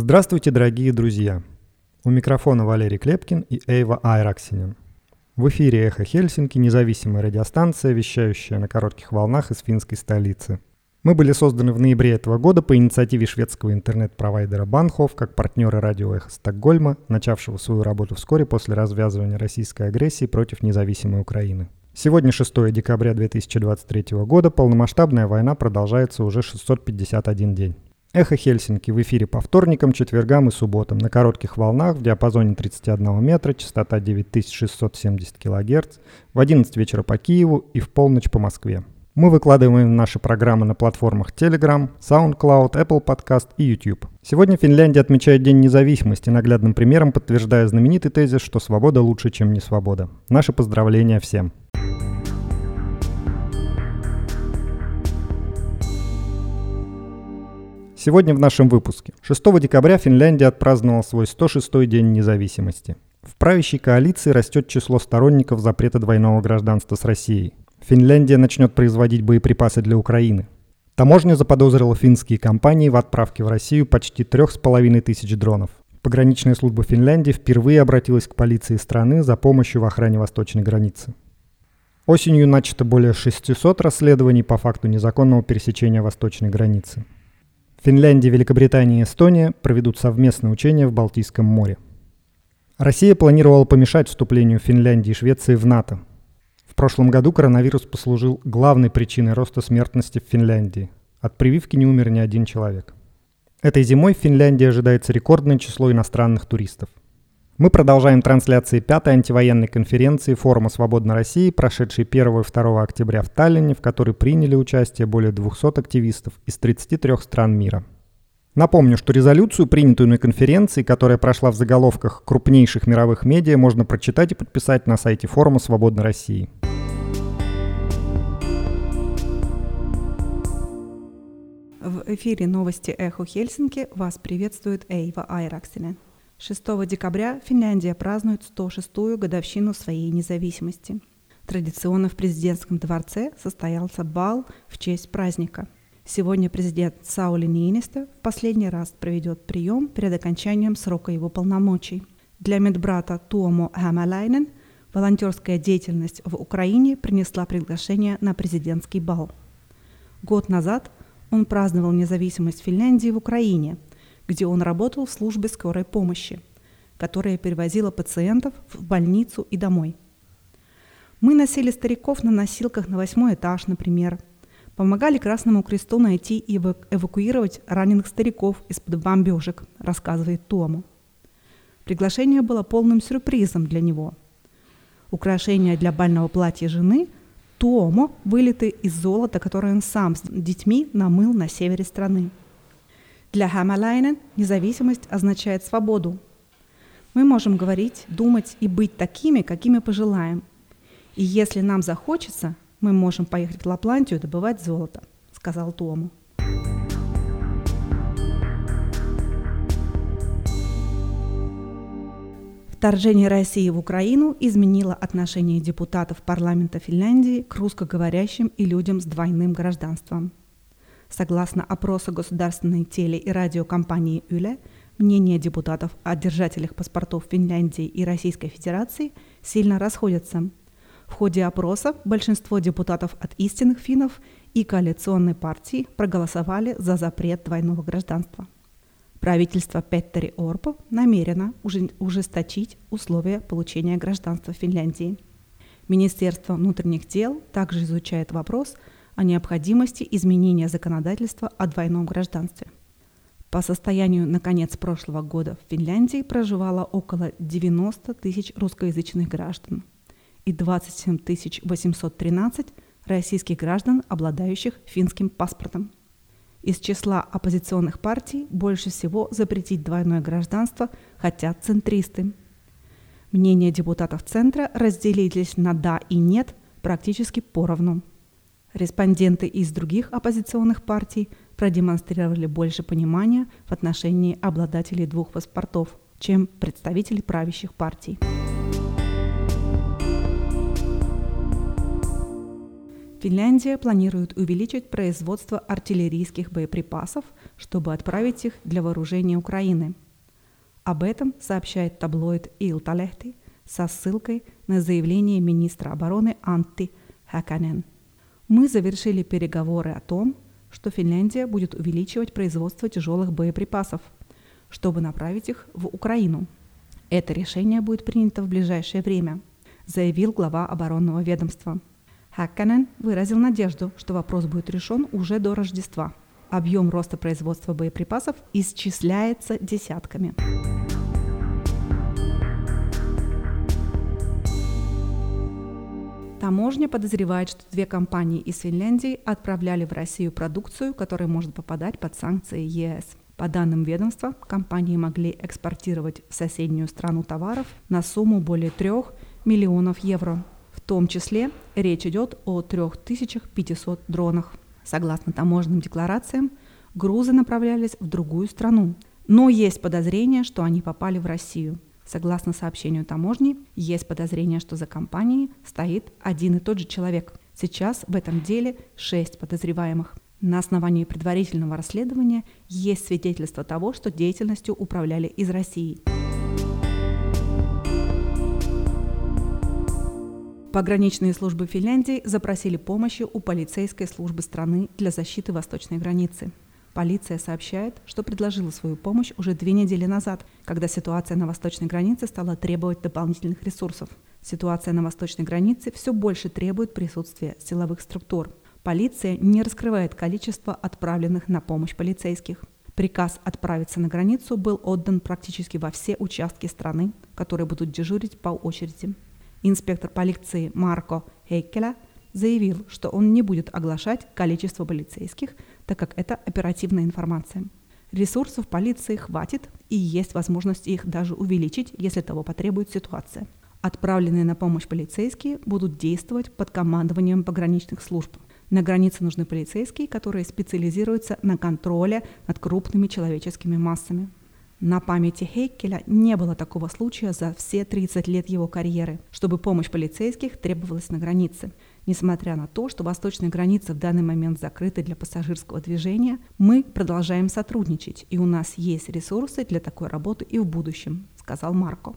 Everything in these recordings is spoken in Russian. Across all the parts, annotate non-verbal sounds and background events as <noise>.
Здравствуйте, дорогие друзья! У микрофона Валерий Клепкин и Эйва Айраксинин. В эфире «Эхо Хельсинки» независимая радиостанция, вещающая на коротких волнах из финской столицы. Мы были созданы в ноябре этого года по инициативе шведского интернет-провайдера Банхов как партнеры радио «Эхо Стокгольма», начавшего свою работу вскоре после развязывания российской агрессии против независимой Украины. Сегодня 6 декабря 2023 года, полномасштабная война продолжается уже 651 день. Эхо Хельсинки в эфире по вторникам, четвергам и субботам на коротких волнах в диапазоне 31 метра, частота 9670 кГц, в 11 вечера по Киеву и в полночь по Москве. Мы выкладываем наши программы на платформах Telegram, SoundCloud, Apple Podcast и YouTube. Сегодня Финляндия отмечает День независимости, наглядным примером подтверждая знаменитый тезис, что свобода лучше, чем не свобода. Наши поздравления всем! Сегодня в нашем выпуске. 6 декабря Финляндия отпраздновала свой 106-й день независимости. В правящей коалиции растет число сторонников запрета двойного гражданства с Россией. Финляндия начнет производить боеприпасы для Украины. Таможня заподозрила финские компании в отправке в Россию почти трех с половиной тысяч дронов. Пограничная служба Финляндии впервые обратилась к полиции страны за помощью в охране восточной границы. Осенью начато более 600 расследований по факту незаконного пересечения восточной границы. Финляндия, Великобритания и Эстония проведут совместные учения в Балтийском море. Россия планировала помешать вступлению Финляндии и Швеции в НАТО. В прошлом году коронавирус послужил главной причиной роста смертности в Финляндии. От прививки не умер ни один человек. Этой зимой в Финляндии ожидается рекордное число иностранных туристов. Мы продолжаем трансляции пятой антивоенной конференции Форума «Свободной России», прошедшей 1 и 2 октября в Таллине, в которой приняли участие более 200 активистов из 33 стран мира. Напомню, что резолюцию, принятую на конференции, которая прошла в заголовках крупнейших мировых медиа, можно прочитать и подписать на сайте Форума «Свободной России». В эфире новости «Эхо Хельсинки» вас приветствует Эйва Айраксина. 6 декабря Финляндия празднует 106-ю годовщину своей независимости. Традиционно в президентском дворце состоялся бал в честь праздника. Сегодня президент Саули Нинисто в последний раз проведет прием перед окончанием срока его полномочий. Для медбрата Туомо Хамалайнен волонтерская деятельность в Украине принесла приглашение на президентский бал. Год назад он праздновал независимость Финляндии в Украине – где он работал в службе скорой помощи, которая перевозила пациентов в больницу и домой. Мы носили стариков на носилках на восьмой этаж, например. Помогали Красному Кресту найти и эвакуировать раненых стариков из-под бомбежек, рассказывает Тому. Приглашение было полным сюрпризом для него. Украшения для бального платья жены Туомо вылиты из золота, которое он сам с детьми намыл на севере страны. Для Хамалайнен независимость означает свободу. Мы можем говорить, думать и быть такими, какими пожелаем. И если нам захочется, мы можем поехать в Лапландию добывать золото, сказал Тому. Вторжение России в Украину изменило отношение депутатов парламента Финляндии к русскоговорящим и людям с двойным гражданством. Согласно опросу государственной теле- и радиокомпании «Юле», мнения депутатов о держателях паспортов Финляндии и Российской Федерации сильно расходятся. В ходе опроса большинство депутатов от истинных финнов и коалиционной партии проголосовали за запрет двойного гражданства. Правительство Петтери Орпо намерено ужесточить условия получения гражданства Финляндии. Министерство внутренних дел также изучает вопрос – о необходимости изменения законодательства о двойном гражданстве. По состоянию на конец прошлого года в Финляндии проживало около 90 тысяч русскоязычных граждан и 27 813 российских граждан, обладающих финским паспортом. Из числа оппозиционных партий больше всего запретить двойное гражданство хотят центристы. Мнения депутатов Центра разделились на «да» и «нет» практически поровну. Респонденты из других оппозиционных партий продемонстрировали больше понимания в отношении обладателей двух паспортов, чем представители правящих партий. Финляндия планирует увеличить производство артиллерийских боеприпасов, чтобы отправить их для вооружения Украины. Об этом сообщает таблоид Илталехти со ссылкой на заявление министра обороны Анти Хаканен. Мы завершили переговоры о том, что Финляндия будет увеличивать производство тяжелых боеприпасов, чтобы направить их в Украину. Это решение будет принято в ближайшее время, заявил глава оборонного ведомства. Хакканен выразил надежду, что вопрос будет решен уже до Рождества. Объем роста производства боеприпасов исчисляется десятками. Таможня подозревает, что две компании из Финляндии отправляли в Россию продукцию, которая может попадать под санкции ЕС. По данным ведомства, компании могли экспортировать в соседнюю страну товаров на сумму более 3 миллионов евро. В том числе речь идет о 3500 дронах. Согласно таможенным декларациям, грузы направлялись в другую страну, но есть подозрение, что они попали в Россию. Согласно сообщению таможни, есть подозрение, что за компанией стоит один и тот же человек. Сейчас в этом деле шесть подозреваемых. На основании предварительного расследования есть свидетельство того, что деятельностью управляли из России. Пограничные службы Финляндии запросили помощи у полицейской службы страны для защиты восточной границы. Полиция сообщает, что предложила свою помощь уже две недели назад, когда ситуация на восточной границе стала требовать дополнительных ресурсов. Ситуация на восточной границе все больше требует присутствия силовых структур. Полиция не раскрывает количество отправленных на помощь полицейских. Приказ отправиться на границу был отдан практически во все участки страны, которые будут дежурить по очереди. Инспектор полиции Марко Хейкеля заявил, что он не будет оглашать количество полицейских, так как это оперативная информация. Ресурсов полиции хватит и есть возможность их даже увеличить, если того потребует ситуация. Отправленные на помощь полицейские будут действовать под командованием пограничных служб. На границе нужны полицейские, которые специализируются на контроле над крупными человеческими массами. На памяти Хейкеля не было такого случая за все 30 лет его карьеры, чтобы помощь полицейских требовалась на границе. Несмотря на то, что восточная граница в данный момент закрыта для пассажирского движения, мы продолжаем сотрудничать, и у нас есть ресурсы для такой работы и в будущем, сказал Марко.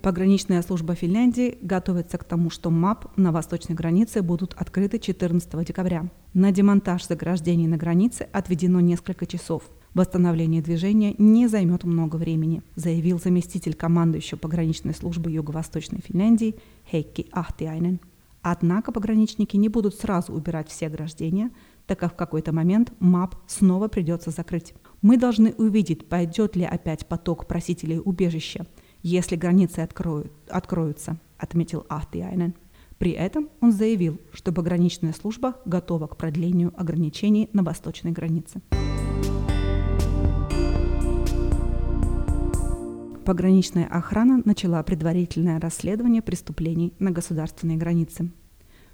Пограничная служба Финляндии готовится к тому, что МАП на восточной границе будут открыты 14 декабря. На демонтаж заграждений на границе отведено несколько часов. Восстановление движения не займет много времени, заявил заместитель командующего пограничной службы Юго-Восточной Финляндии Хейки Ахтиайнен. Однако пограничники не будут сразу убирать все ограждения, так как в какой-то момент МАП снова придется закрыть. Мы должны увидеть, пойдет ли опять поток просителей убежища – если границы откроют, откроются, отметил Ахтиайнен. При этом он заявил, что пограничная служба готова к продлению ограничений на восточной границе. Пограничная охрана начала предварительное расследование преступлений на государственной границе.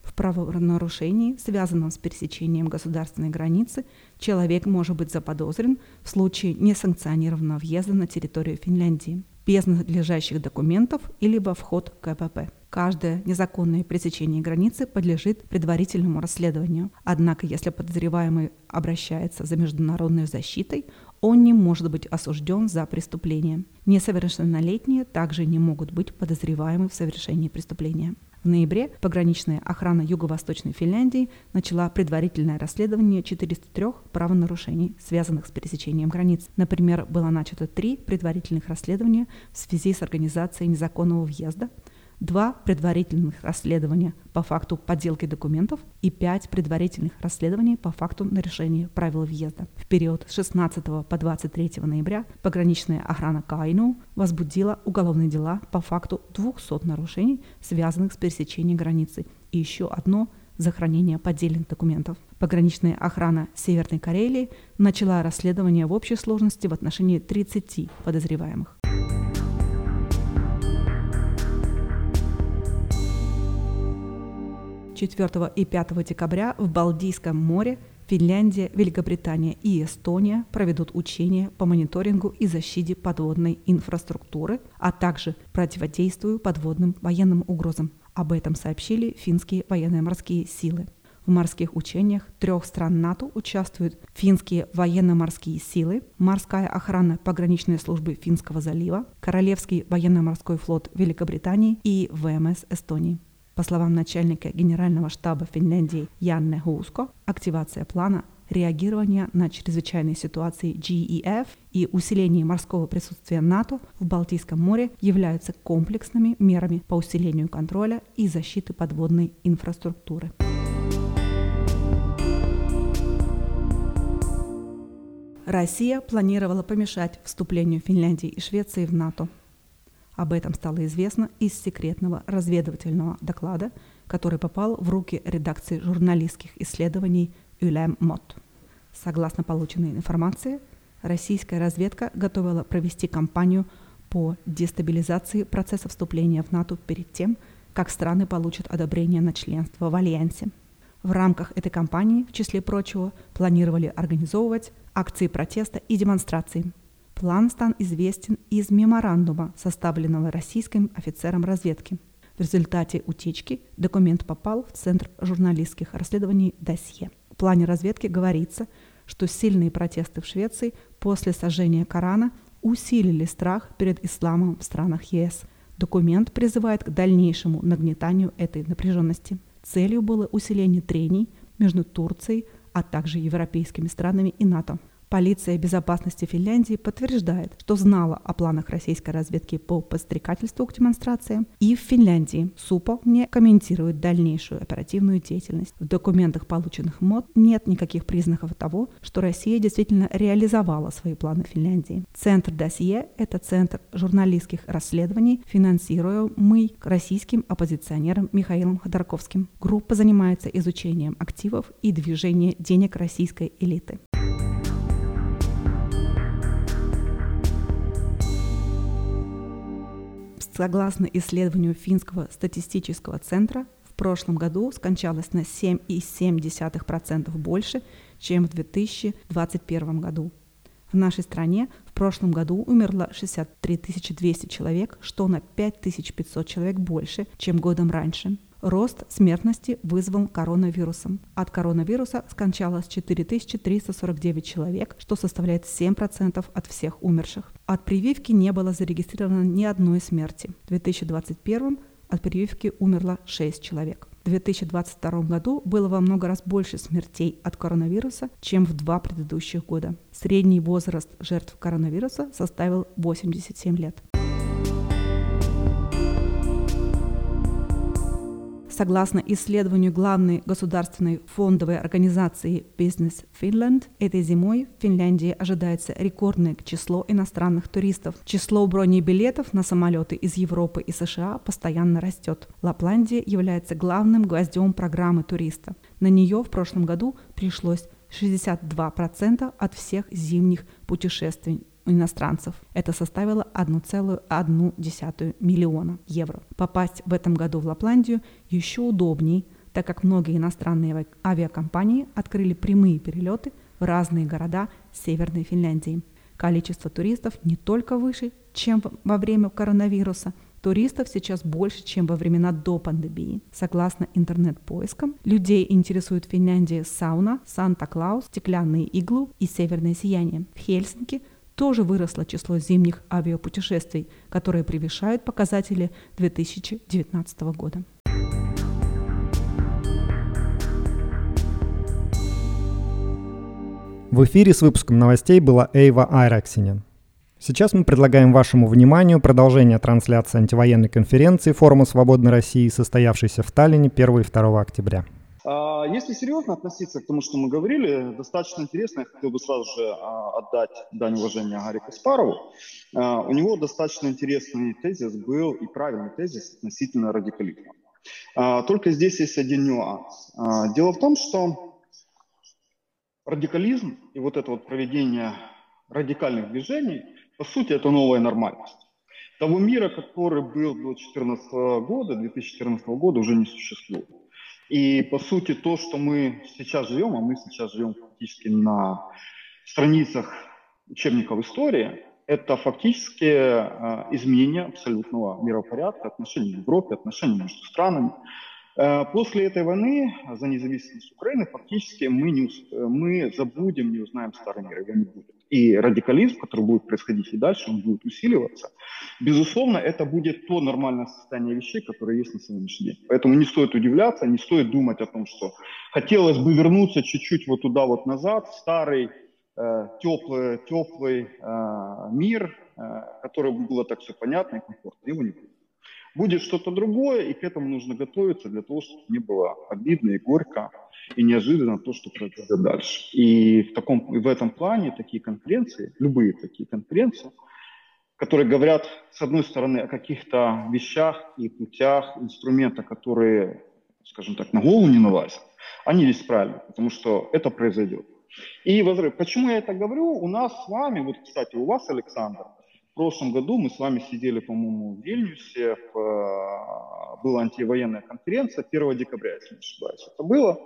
В правонарушении, связанном с пересечением государственной границы, человек может быть заподозрен в случае несанкционированного въезда на территорию Финляндии – без надлежащих документов или во вход к КПП. Каждое незаконное пересечение границы подлежит предварительному расследованию. Однако, если подозреваемый обращается за международной защитой, он не может быть осужден за преступление. Несовершеннолетние также не могут быть подозреваемы в совершении преступления. В ноябре пограничная охрана Юго-Восточной Финляндии начала предварительное расследование 403 правонарушений, связанных с пересечением границ. Например, было начато три предварительных расследования в связи с организацией незаконного въезда – два предварительных расследования по факту подделки документов и пять предварительных расследований по факту нарушения правил въезда. В период с 16 по 23 ноября пограничная охрана Кайну возбудила уголовные дела по факту 200 нарушений, связанных с пересечением границы, и еще одно за хранение поддельных документов. Пограничная охрана Северной Карелии начала расследование в общей сложности в отношении 30 подозреваемых. 4 и 5 декабря в Балтийском море Финляндия, Великобритания и Эстония проведут учения по мониторингу и защите подводной инфраструктуры, а также противодействию подводным военным угрозам. Об этом сообщили финские военно-морские силы. В морских учениях трех стран НАТО участвуют финские военно-морские силы, морская охрана пограничной службы Финского залива, Королевский военно-морской флот Великобритании и ВМС Эстонии. По словам начальника Генерального штаба Финляндии Янне Хуско, активация плана реагирования на чрезвычайные ситуации GEF и усиление морского присутствия НАТО в Балтийском море являются комплексными мерами по усилению контроля и защиты подводной инфраструктуры. Россия планировала помешать вступлению Финляндии и Швеции в НАТО. Об этом стало известно из секретного разведывательного доклада, который попал в руки редакции журналистских исследований Ylem Мот. Согласно полученной информации, российская разведка готовила провести кампанию по дестабилизации процесса вступления в НАТО перед тем, как страны получат одобрение на членство в Альянсе. В рамках этой кампании, в числе прочего, планировали организовывать акции протеста и демонстрации. План стал известен из меморандума, составленного российским офицером разведки. В результате утечки документ попал в Центр журналистских расследований «Досье». В плане разведки говорится, что сильные протесты в Швеции после сожжения Корана усилили страх перед исламом в странах ЕС. Документ призывает к дальнейшему нагнетанию этой напряженности. Целью было усиление трений между Турцией, а также европейскими странами и НАТО. Полиция безопасности Финляндии подтверждает, что знала о планах российской разведки по подстрекательству к демонстрациям, и в Финляндии СУПО не комментирует дальнейшую оперативную деятельность. В документах, полученных МОД, нет никаких признаков того, что Россия действительно реализовала свои планы в Финляндии. Центр досье – это центр журналистских расследований, финансируемый российским оппозиционером Михаилом Ходорковским. Группа занимается изучением активов и движения денег российской элиты. Согласно исследованию финского статистического центра, в прошлом году скончалось на 7,7% больше, чем в 2021 году. В нашей стране в прошлом году умерло 63 200 человек, что на 5500 человек больше, чем годом раньше. Рост смертности вызван коронавирусом. От коронавируса скончалось 4349 человек, что составляет 7% от всех умерших. От прививки не было зарегистрировано ни одной смерти. В 2021 от прививки умерло 6 человек. В 2022 году было во много раз больше смертей от коронавируса, чем в два предыдущих года. Средний возраст жертв коронавируса составил 87 лет. Согласно исследованию главной государственной фондовой организации Business Finland, этой зимой в Финляндии ожидается рекордное число иностранных туристов. Число бронебилетов на самолеты из Европы и США постоянно растет. Лапландия является главным гвоздем программы туриста. На нее в прошлом году пришлось 62% от всех зимних путешествий иностранцев. Это составило 1,1 миллиона евро. Попасть в этом году в Лапландию еще удобней, так как многие иностранные авиакомпании открыли прямые перелеты в разные города Северной Финляндии. Количество туристов не только выше, чем во время коронавируса, Туристов сейчас больше, чем во времена до пандемии. Согласно интернет-поискам, людей интересует Финляндия сауна, Санта-Клаус, стеклянные иглу и северное сияние. В Хельсинки тоже выросло число зимних авиапутешествий, которые превышают показатели 2019 года. В эфире с выпуском новостей была Эйва Айраксинин. Сейчас мы предлагаем вашему вниманию продолжение трансляции антивоенной конференции Форума Свободной России, состоявшейся в Таллине 1 и 2 октября. А, если серьезно относиться к тому, что мы говорили, достаточно интересно, я хотел бы сразу же а, отдать дань уважения Гарри Каспарову. А, у него достаточно интересный тезис был и правильный тезис относительно радикализма. Только здесь есть один нюанс. Дело в том, что радикализм и вот это вот проведение радикальных движений, по сути, это новая нормальность. Того мира, который был до 2014 года, 2014 года, уже не существует. И, по сути, то, что мы сейчас живем, а мы сейчас живем фактически на страницах учебников истории, это фактически э, изменение абсолютного миропорядка, отношений в Европе, отношений между странами. Э, после этой войны за независимость Украины фактически мы, не, мы забудем, не узнаем старый мир, его не будет. И радикализм, который будет происходить и дальше, он будет усиливаться. Безусловно, это будет то нормальное состояние вещей, которое есть на сегодняшний день. Поэтому не стоит удивляться, не стоит думать о том, что хотелось бы вернуться чуть-чуть вот туда вот назад, старый Э, теплый, теплый э, мир, э, который было так все понятно и комфортно. Его не будет. Будет что-то другое, и к этому нужно готовиться для того, чтобы не было обидно и горько, и неожиданно то, что произойдет дальше. И в, таком, в этом плане такие конференции, любые такие конференции, которые говорят, с одной стороны, о каких-то вещах и путях, инструментах, которые, скажем так, на голову не налазят, они здесь правильные, потому что это произойдет. И возрыв. Почему я это говорю? У нас с вами, вот, кстати, у вас, Александр, прошлом году мы с вами сидели, по-моему, в Вильнюсе, в, э, была антивоенная конференция 1 декабря, если не ошибаюсь, это было.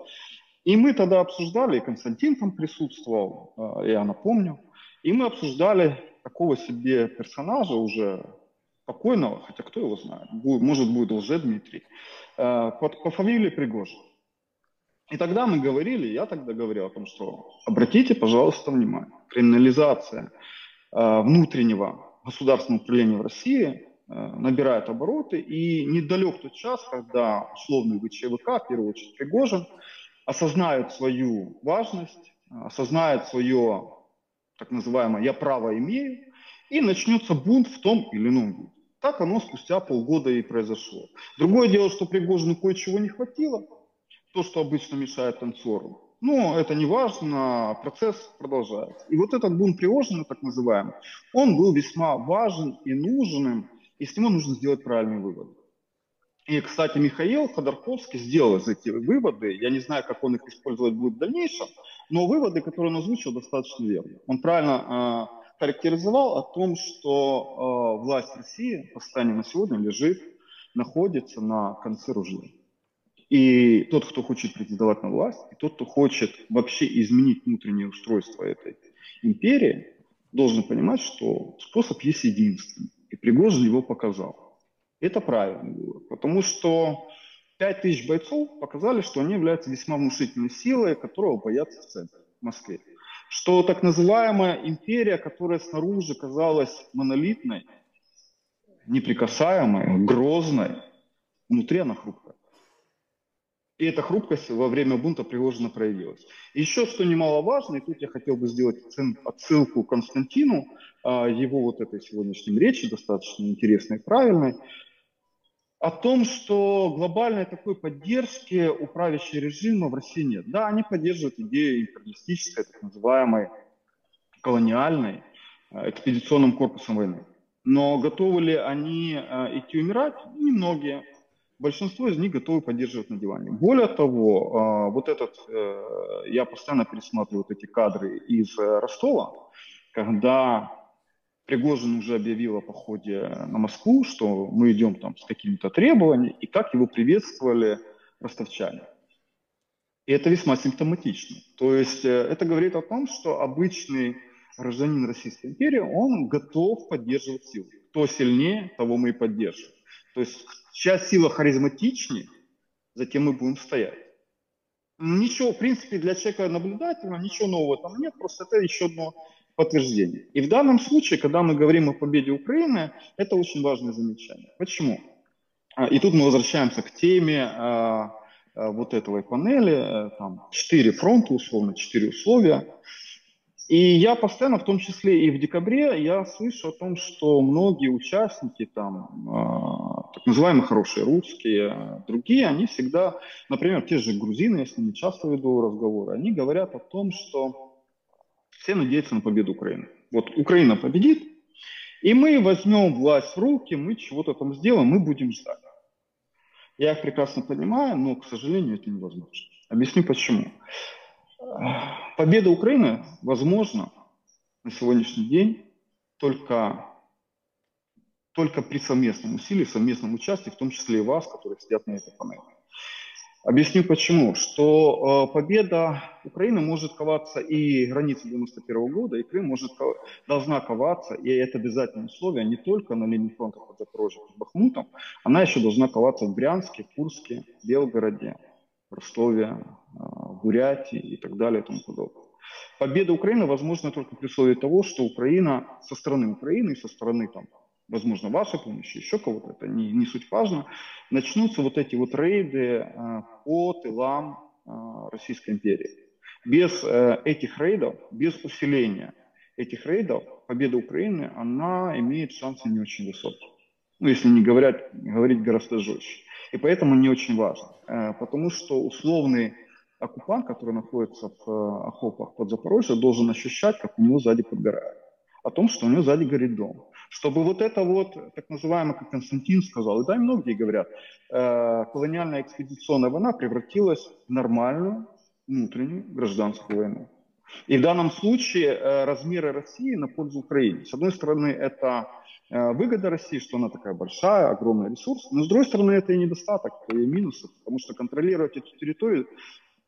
И мы тогда обсуждали, и Константин там присутствовал, э, я напомню, и мы обсуждали такого себе персонажа уже покойного, хотя кто его знает, будет, может будет лже Дмитрий, э, по, по фамилии Пригожин. И тогда мы говорили, я тогда говорил о том, что обратите, пожалуйста, внимание, криминализация внутреннего государственного управления в России э, набирает обороты, и недалек тот час, когда условный ВЧВК, в первую очередь Пригожин, осознает свою важность, осознает свое так называемое «я право имею», и начнется бунт в том или ином виде. Так оно спустя полгода и произошло. Другое дело, что Пригожину кое-чего не хватило – то, что обычно мешает танцору. Но это не важно, процесс продолжается. И вот этот бунт Пригожина, так называемый, он был весьма важен и нужным, и с него нужно сделать правильные выводы. И, кстати, Михаил Ходорковский сделал из эти выводы. Я не знаю, как он их использовать будет в дальнейшем, но выводы, которые он озвучил, достаточно верны. Он правильно э, характеризовал о том, что э, власть России по состоянию на сегодня лежит, находится на конце ружья. И тот, кто хочет претендовать на власть, и тот, кто хочет вообще изменить внутреннее устройство этой империи, должен понимать, что способ есть единственный. И Пригожин его показал. Это правильно было, потому что 5000 бойцов показали, что они являются весьма внушительной силой, которого боятся в центре, в Москве. Что так называемая империя, которая снаружи казалась монолитной, неприкасаемой, грозной, внутри она хрупкая. И эта хрупкость во время бунта Пригожина проявилась. Еще что немаловажно, и тут я хотел бы сделать отсылку Константину, а, его вот этой сегодняшней речи, достаточно интересной и правильной, о том, что глобальной такой поддержки у правящего режима в России нет. Да, они поддерживают идею империалистической, так называемой колониальной, а, экспедиционным корпусом войны. Но готовы ли они а, идти умирать? Немногие большинство из них готовы поддерживать на диване. Более того, а, вот этот, э, я постоянно пересматриваю вот эти кадры из э, Ростова, когда Пригожин уже объявил о походе на Москву, что мы идем там с какими-то требованиями, и как его приветствовали ростовчане. И это весьма симптоматично. То есть э, это говорит о том, что обычный гражданин Российской империи, он готов поддерживать силу. Кто сильнее, того мы и поддерживаем. То есть Сейчас сила харизматичнее, затем мы будем стоять. Ничего, в принципе, для человека наблюдательного, ничего нового там нет, просто это еще одно подтверждение. И в данном случае, когда мы говорим о победе Украины, это очень важное замечание. Почему? А, и тут мы возвращаемся к теме а, а, вот этой панели, э, там четыре фронта, условно, четыре условия. И я постоянно, в том числе и в декабре, я слышу о том, что многие участники, там, так называемые хорошие русские, другие, они всегда, например, те же грузины, с ними часто веду разговоры, они говорят о том, что все надеются на победу Украины. Вот Украина победит, и мы возьмем власть в руки, мы чего-то там сделаем, мы будем ждать. Я их прекрасно понимаю, но, к сожалению, это невозможно. Объясню почему. Победа Украины возможна на сегодняшний день только, только при совместном усилии, совместном участии, в том числе и вас, которые сидят на этой панели. Объясню почему. Что э, победа Украины может коваться и границы 91 года, и Крым может, должна коваться, и это обязательное условие не только на линии фронта под Запорожьем, под Бахмутом, она еще должна коваться в Брянске, Курске, Белгороде, Ростове, э, Бурятии и так далее и тому подобное. Победа Украины возможна только при условии того, что Украина со стороны Украины и со стороны там, возможно, вашей помощи, еще кого-то, это не, не суть важно, начнутся вот эти вот рейды э, по тылам э, Российской империи. Без э, этих рейдов, без усиления этих рейдов, победа Украины, она имеет шансы не очень высокие. Ну, если не говорят, говорить гораздо жестче. И поэтому не очень важно. Потому что условный оккупант, который находится в окопах под Запорожье, должен ощущать, как у него сзади подгорает. О том, что у него сзади горит дом. Чтобы вот это вот, так называемое, как Константин сказал, и да, многие говорят, э, колониальная экспедиционная война превратилась в нормальную внутреннюю гражданскую войну. И в данном случае э, размеры России на пользу Украине. С одной стороны, это э, выгода России, что она такая большая, огромный ресурс, но с другой стороны, это и недостаток, и минусы, потому что контролировать эту территорию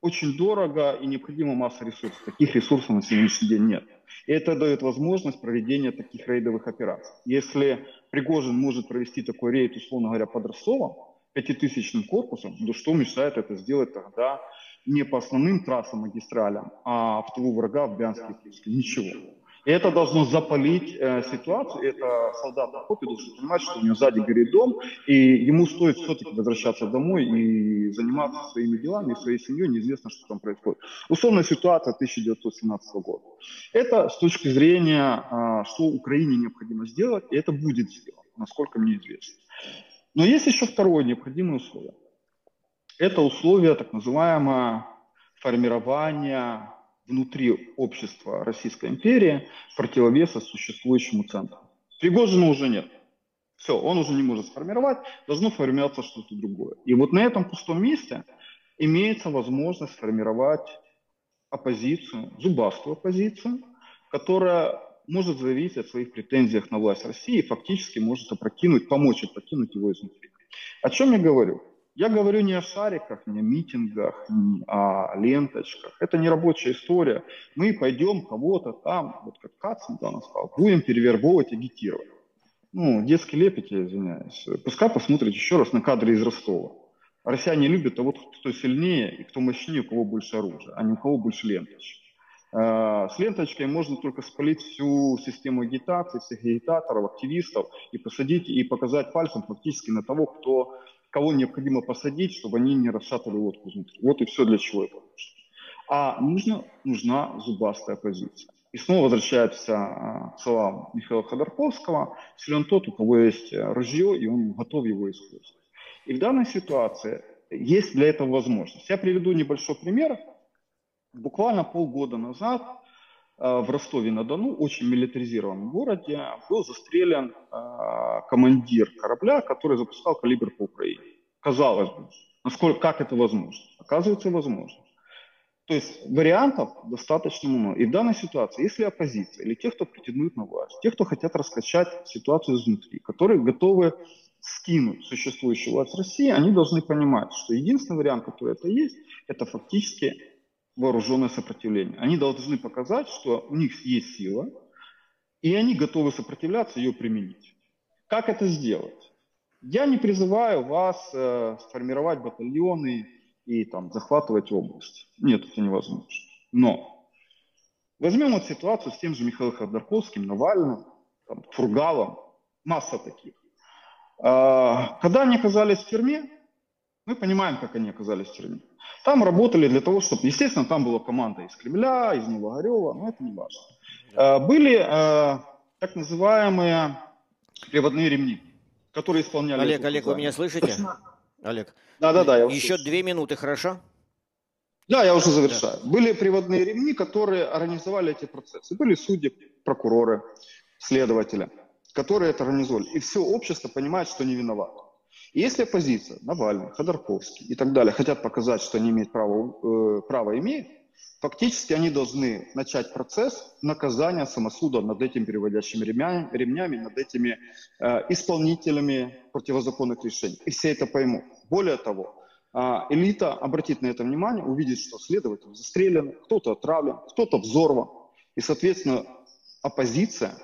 очень дорого и необходима масса ресурсов. Таких ресурсов на сегодняшний день нет. И это дает возможность проведения таких рейдовых операций. Если Пригожин может провести такой рейд, условно говоря, под Ростовом, пятитысячным корпусом, то что мешает это сделать тогда не по основным трассам магистралям, а в тылу врага в Брянске и Ничего. И это должно запалить э, ситуацию. Это солдат на копе должен понимать, что у него сзади горит дом, и ему стоит все-таки возвращаться домой и заниматься своими делами, своей семьей, неизвестно, что там происходит. Условная ситуация 1917 года. Это с точки зрения, э, что Украине необходимо сделать, и это будет сделано, насколько мне известно. Но есть еще второе необходимое условие. Это условие так называемое формирования внутри общества Российской империи противовеса существующему центру. Пригожина уже нет. Все, он уже не может сформировать, должно формироваться что-то другое. И вот на этом пустом месте имеется возможность сформировать оппозицию, зубастую оппозицию, которая может заявить о своих претензиях на власть России и фактически может опрокинуть, помочь опрокинуть его изнутри. О чем я говорю? Я говорю не о шариках, не о митингах, не о ленточках. Это не рабочая история. Мы пойдем кого-то там, вот как Кацин да, сказал, будем перевербовывать, агитировать. Ну, детский лепет, я извиняюсь. Пускай посмотрите еще раз на кадры из Ростова. Россияне любят того, кто сильнее и кто мощнее, у кого больше оружия, а не у кого больше ленточек. А, с ленточкой можно только спалить всю систему агитации, всех агитаторов, активистов и посадить и показать пальцем фактически на того, кто кого необходимо посадить, чтобы они не расшатывали лодку изнутри. Вот и все для чего это нужно. А нужно, нужна зубастая позиция. И снова возвращаемся а, к словам Михаила Ходорковского. Силен тот, у кого есть ружье, и он готов его использовать. И в данной ситуации есть для этого возможность. Я приведу небольшой пример. Буквально полгода назад в Ростове-на-Дону, очень милитаризированном городе, был застрелен а, командир корабля, который запускал калибр по Украине. Казалось бы, насколько, как это возможно? Оказывается, возможно. То есть вариантов достаточно много. И в данной ситуации, если оппозиция или те, кто претендует на власть, те, кто хотят раскачать ситуацию изнутри, которые готовы скинуть существующую власть России, они должны понимать, что единственный вариант, который это есть, это фактически вооруженное сопротивление. Они должны показать, что у них есть сила, и они готовы сопротивляться ее применить. Как это сделать? Я не призываю вас э, сформировать батальоны и там, захватывать область. Нет, это невозможно. Но возьмем вот ситуацию с тем же Михаилом Ходорковским, Навальным, там, Фургалом, масса таких. Э, когда они оказались в тюрьме, мы понимаем, как они оказались в тюрьме. Там работали для того, чтобы, естественно, там была команда из Кремля, из Новогорева, но это не важно. Да. Э, были э, так называемые приводные ремни, которые исполняли... Олег, Олег, вы меня слышите? Точно. Олег. Да, да, да. Еще две минуты, хорошо? Да, я уже завершаю. Да. Были приводные ремни, которые организовали эти процессы. Были судьи, прокуроры, следователи, которые это организовали. И все общество понимает, что не виноват. И если оппозиция, Навальный, Ходорковский и так далее, хотят показать, что они имеют право, э, право имеют, фактически они должны начать процесс наказания самосуда над этими переводящими ремнями, ремнями над этими э, исполнителями противозаконных решений. И все это поймут. Более того, а, элита обратит на это внимание, увидит, что следователь застрелен, кто-то отравлен, кто-то взорван. И, соответственно, оппозиция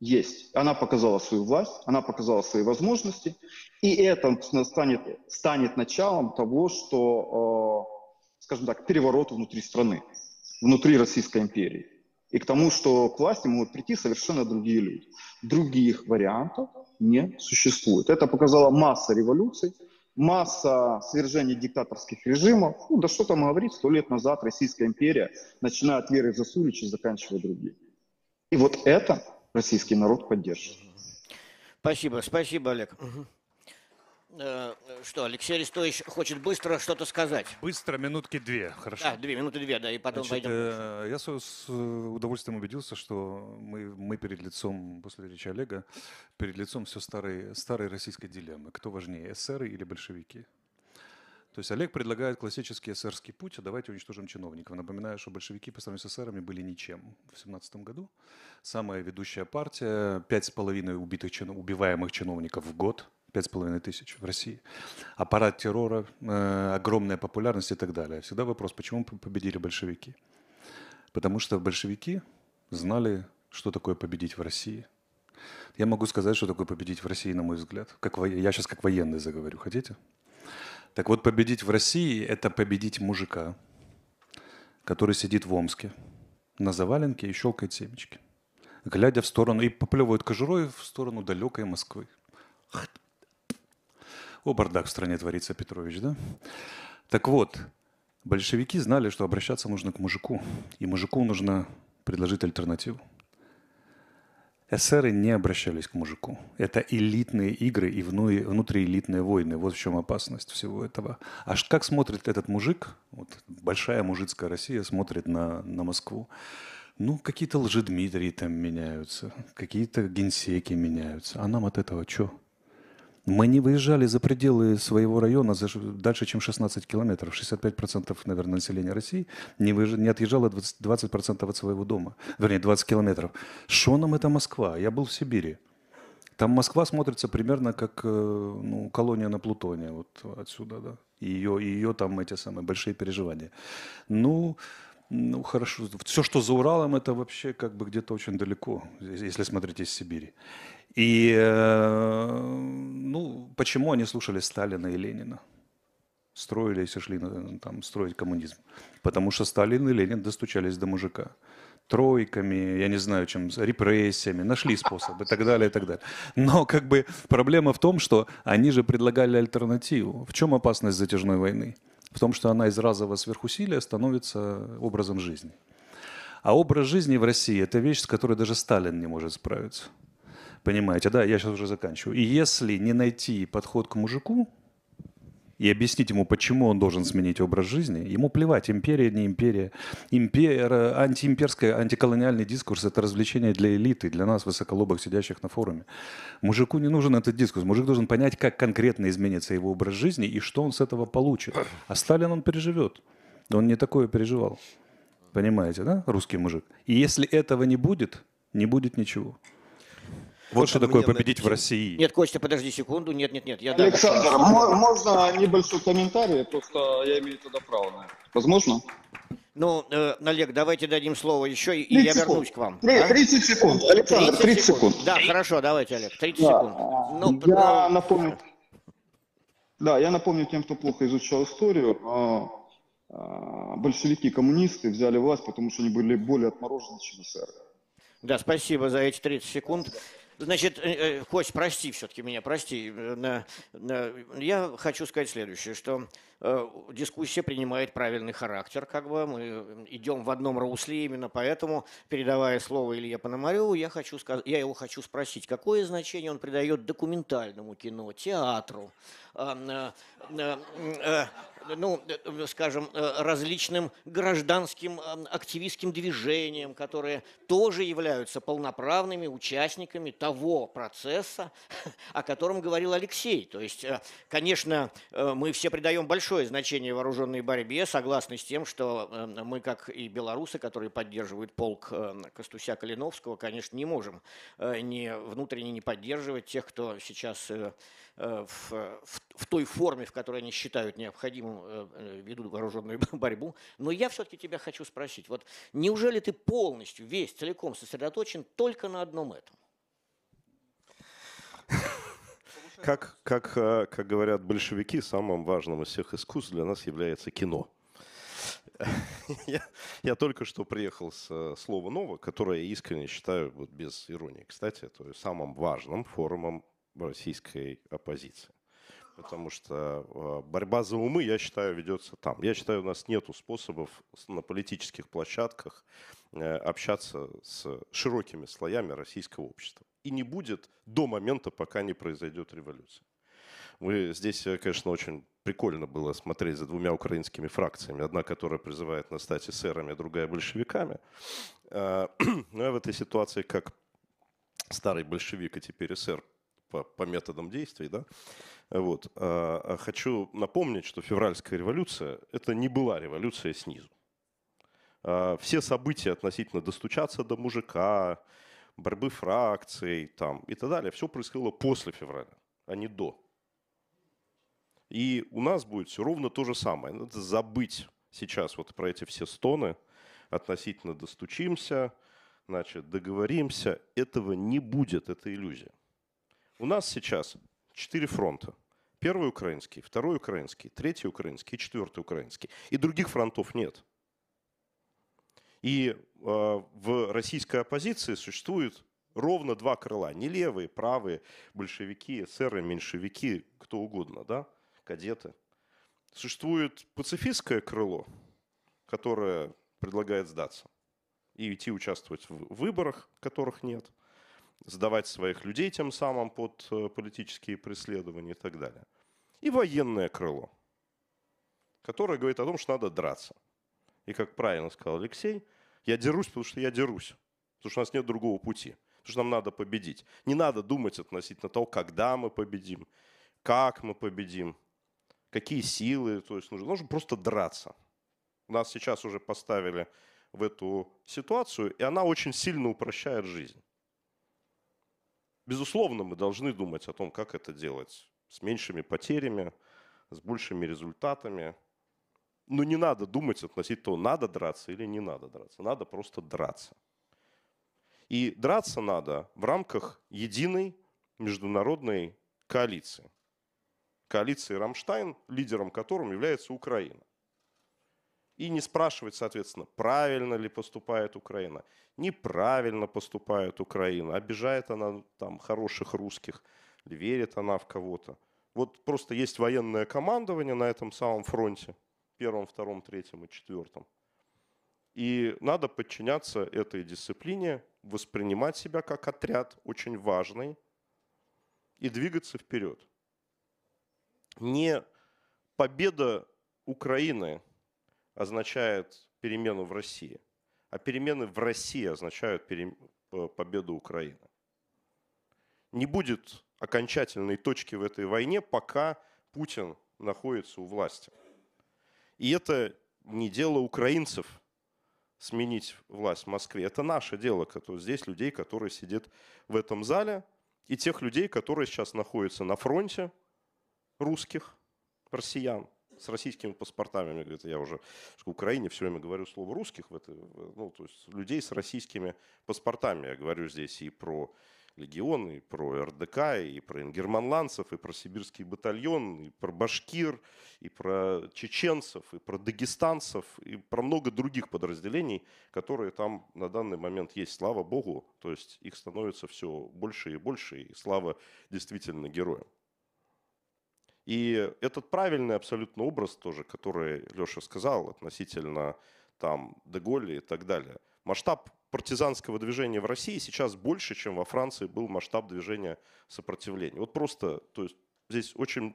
есть. Она показала свою власть, она показала свои возможности, и это станет, станет началом того, что, э, скажем так, переворот внутри страны, внутри Российской империи. И к тому, что к власти могут прийти совершенно другие люди. Других вариантов не существует. Это показала масса революций, масса свержений диктаторских режимов. Ну, да что там говорить, сто лет назад Российская империя, начиная от Веры Засулича, заканчивая другие. И вот это российский народ поддержит. Спасибо, спасибо, Олег. Э, что, Алексей Арестович хочет быстро что-то сказать? Быстро, минутки две, хорошо. Да, две минуты две, да, и потом Значит, пойдем. э, Я с удовольствием убедился, что мы, мы перед лицом, после речи Олега, перед лицом все старой, старой российской дилеммы. Кто важнее, эсеры или большевики? То есть Олег предлагает классический эсерский путь, а давайте уничтожим чиновников. Напоминаю, что большевики по сравнению с эсерами были ничем в 17 году. Самая ведущая партия, пять с половиной убитых, чин- убиваемых чиновников в год, пять с половиной тысяч в России. Аппарат террора, э, огромная популярность и так далее. Всегда вопрос, почему победили большевики? Потому что большевики знали, что такое победить в России. Я могу сказать, что такое победить в России, на мой взгляд. Как Я сейчас как военный заговорю, хотите? Так вот, победить в России – это победить мужика, который сидит в Омске на заваленке и щелкает семечки, глядя в сторону, и поплевывает кожурой в сторону далекой Москвы. О, бардак в стране творится, Петрович, да? Так вот, большевики знали, что обращаться нужно к мужику, и мужику нужно предложить альтернативу. Эсеры не обращались к мужику. Это элитные игры и вну- внутриэлитные войны. Вот в чем опасность всего этого. А ш- как смотрит этот мужик, вот большая мужицкая Россия смотрит на, на Москву, ну, какие-то лжедмитрии там меняются, какие-то генсеки меняются. А нам от этого что? Мы не выезжали за пределы своего района за дальше, чем 16 километров. 65%, наверное, населения России не, выезж... не отъезжало 20%, 20% от своего дома. Вернее, 20 километров. Что нам это Москва? Я был в Сибири. Там Москва смотрится примерно как э, ну, колония на Плутоне, вот отсюда, да. Ее, ее там эти самые большие переживания. Ну, ну, хорошо. Все, что за Уралом, это вообще как бы где-то очень далеко, если смотреть из Сибири. И, э, ну, почему они слушали Сталина и Ленина? Строились и шли там строить коммунизм. Потому что Сталин и Ленин достучались до мужика. Тройками, я не знаю, чем, репрессиями, нашли способ и так далее, и так далее. Но как бы проблема в том, что они же предлагали альтернативу. В чем опасность затяжной войны? В том, что она из разового сверхусилия становится образом жизни. А образ жизни в России – это вещь, с которой даже Сталин не может справиться. Понимаете, да, я сейчас уже заканчиваю. И если не найти подход к мужику и объяснить ему, почему он должен сменить образ жизни, ему плевать, империя, не империя. Импер, антиимперская, антиколониальный дискурс – это развлечение для элиты, для нас, высоколобых, сидящих на форуме. Мужику не нужен этот дискурс. Мужик должен понять, как конкретно изменится его образ жизни и что он с этого получит. А Сталин он переживет. Он не такое переживал. Понимаете, да, русский мужик? И если этого не будет, не будет ничего. Вот что такое победить в России. Нет, Костя, подожди секунду. Нет, нет, нет. Я. Александр, мо- можно небольшой комментарий? Просто я имею тогда право на это. Возможно? Ну, э, Олег, давайте дадим слово еще, и, я 30 секунд. вернусь к вам. Три- а? 30 секунд. Александр, 30 секунд. Да, хорошо, давайте, Олег, 30 Да, секунд. Ну, я ну, напомню, да, я напомню тем, кто плохо изучал историю, а, а, большевики и коммунисты взяли власть, потому что они были более отморожены, чем эсеры. Да, спасибо за эти 30 секунд. Значит, э, э, Кость, прости все-таки меня, прости. Э, Я хочу сказать следующее, что дискуссия принимает правильный характер, как бы мы идем в одном русле, именно поэтому, передавая слово Илье Пономареву, я, хочу я его хочу спросить, какое значение он придает документальному кино, театру, э, э, э, ну, э, скажем, э, различным гражданским э, активистским движениям, которые тоже являются полноправными участниками того процесса, <laughs> о котором говорил Алексей. То есть, э, конечно, э, мы все придаем большое значение вооруженной борьбе, согласны с тем, что э, мы, как и белорусы, которые поддерживают полк э, Костуся Калиновского, конечно, не можем э, не внутренне не поддерживать тех, кто сейчас э, в, в, в той форме, в которой они считают необходимым, ведут вооруженную <laughs> борьбу. Но я все-таки тебя хочу спросить, вот неужели ты полностью, весь, целиком сосредоточен только на одном этом? Как, как, как говорят большевики, самым важным из всех искусств для нас является кино. Я, я только что приехал с э, слова «ново», которое я искренне считаю, вот без иронии, кстати, то есть самым важным форумом российской оппозиции. Потому что э, борьба за умы, я считаю, ведется там. Я считаю, у нас нет способов на политических площадках э, общаться с широкими слоями российского общества. И не будет до момента, пока не произойдет революция. Мы здесь, конечно, очень прикольно было смотреть за двумя украинскими фракциями. Одна, которая призывает нас стать эсерами, а другая большевиками. А, <clears throat> но я в этой ситуации, как старый большевик, и теперь эсер по, по методам действий, да, вот, а, а хочу напомнить, что февральская революция – это не была революция снизу. Все события относительно достучаться до мужика, борьбы фракций там, и так далее, все происходило после февраля, а не до. И у нас будет все ровно то же самое. Надо забыть сейчас вот про эти все стоны, относительно достучимся, значит, договоримся. Этого не будет, это иллюзия. У нас сейчас четыре фронта. Первый украинский, второй украинский, третий украинский и четвертый украинский. И других фронтов нет. И в российской оппозиции существует ровно два крыла. Не левые, правые, большевики, эсеры, меньшевики, кто угодно, да? кадеты. Существует пацифистское крыло, которое предлагает сдаться и идти участвовать в выборах, которых нет, сдавать своих людей тем самым под э, политические преследования и так далее. И военное крыло, которое говорит о том, что надо драться. И как правильно сказал Алексей, я дерусь, потому что я дерусь, потому что у нас нет другого пути, потому что нам надо победить. Не надо думать относительно того, когда мы победим, как мы победим, какие силы, то есть нужно, нужно просто драться. Нас сейчас уже поставили в эту ситуацию, и она очень сильно упрощает жизнь. Безусловно, мы должны думать о том, как это делать с меньшими потерями, с большими результатами. Но не надо думать относительно того, надо драться или не надо драться. Надо просто драться. И драться надо в рамках единой международной коалиции коалиции «Рамштайн», лидером которым является Украина. И не спрашивать, соответственно, правильно ли поступает Украина, неправильно поступает Украина, обижает она там хороших русских, верит она в кого-то. Вот просто есть военное командование на этом самом фронте, первом, втором, третьем и четвертом. И надо подчиняться этой дисциплине, воспринимать себя как отряд очень важный и двигаться вперед не победа Украины означает перемену в России, а перемены в России означают пере... победу Украины. Не будет окончательной точки в этой войне, пока Путин находится у власти. И это не дело украинцев сменить власть в Москве. Это наше дело, здесь людей, которые сидят в этом зале, и тех людей, которые сейчас находятся на фронте, русских, россиян с российскими паспортами. Мне говорят, я уже в Украине все время говорю слово русских, в это, ну, то есть людей с российскими паспортами. Я говорю здесь и про легион, и про РДК, и про ингерманландцев, и про сибирский батальон, и про башкир, и про чеченцев, и про дагестанцев, и про много других подразделений, которые там на данный момент есть. Слава Богу, то есть их становится все больше и больше, и слава действительно героям. И этот правильный абсолютно образ тоже, который Леша сказал относительно там Деголи и так далее. Масштаб партизанского движения в России сейчас больше, чем во Франции был масштаб движения сопротивления. Вот просто, то есть здесь очень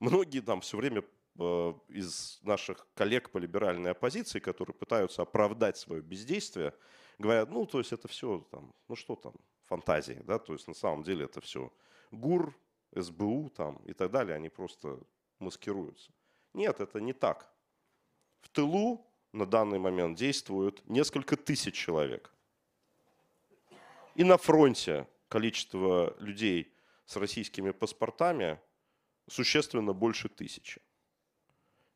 многие там все время э, из наших коллег по либеральной оппозиции, которые пытаются оправдать свое бездействие, говорят, ну, то есть это все там, ну что там, фантазии, да, то есть на самом деле это все ГУР, СБУ там и так далее, они просто маскируются. Нет, это не так. В тылу на данный момент действуют несколько тысяч человек. И на фронте количество людей с российскими паспортами существенно больше тысячи.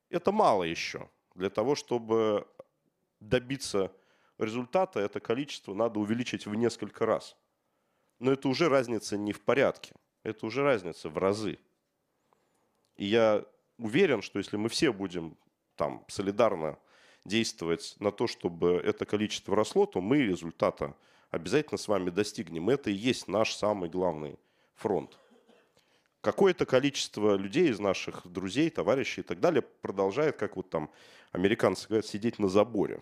Это мало еще. Для того, чтобы добиться результата, это количество надо увеличить в несколько раз. Но это уже разница не в порядке, это уже разница в разы. И я уверен, что если мы все будем там солидарно действовать на то, чтобы это количество росло, то мы результата обязательно с вами достигнем. Это и есть наш самый главный фронт. Какое-то количество людей из наших друзей, товарищей и так далее продолжает, как вот там американцы говорят, сидеть на заборе.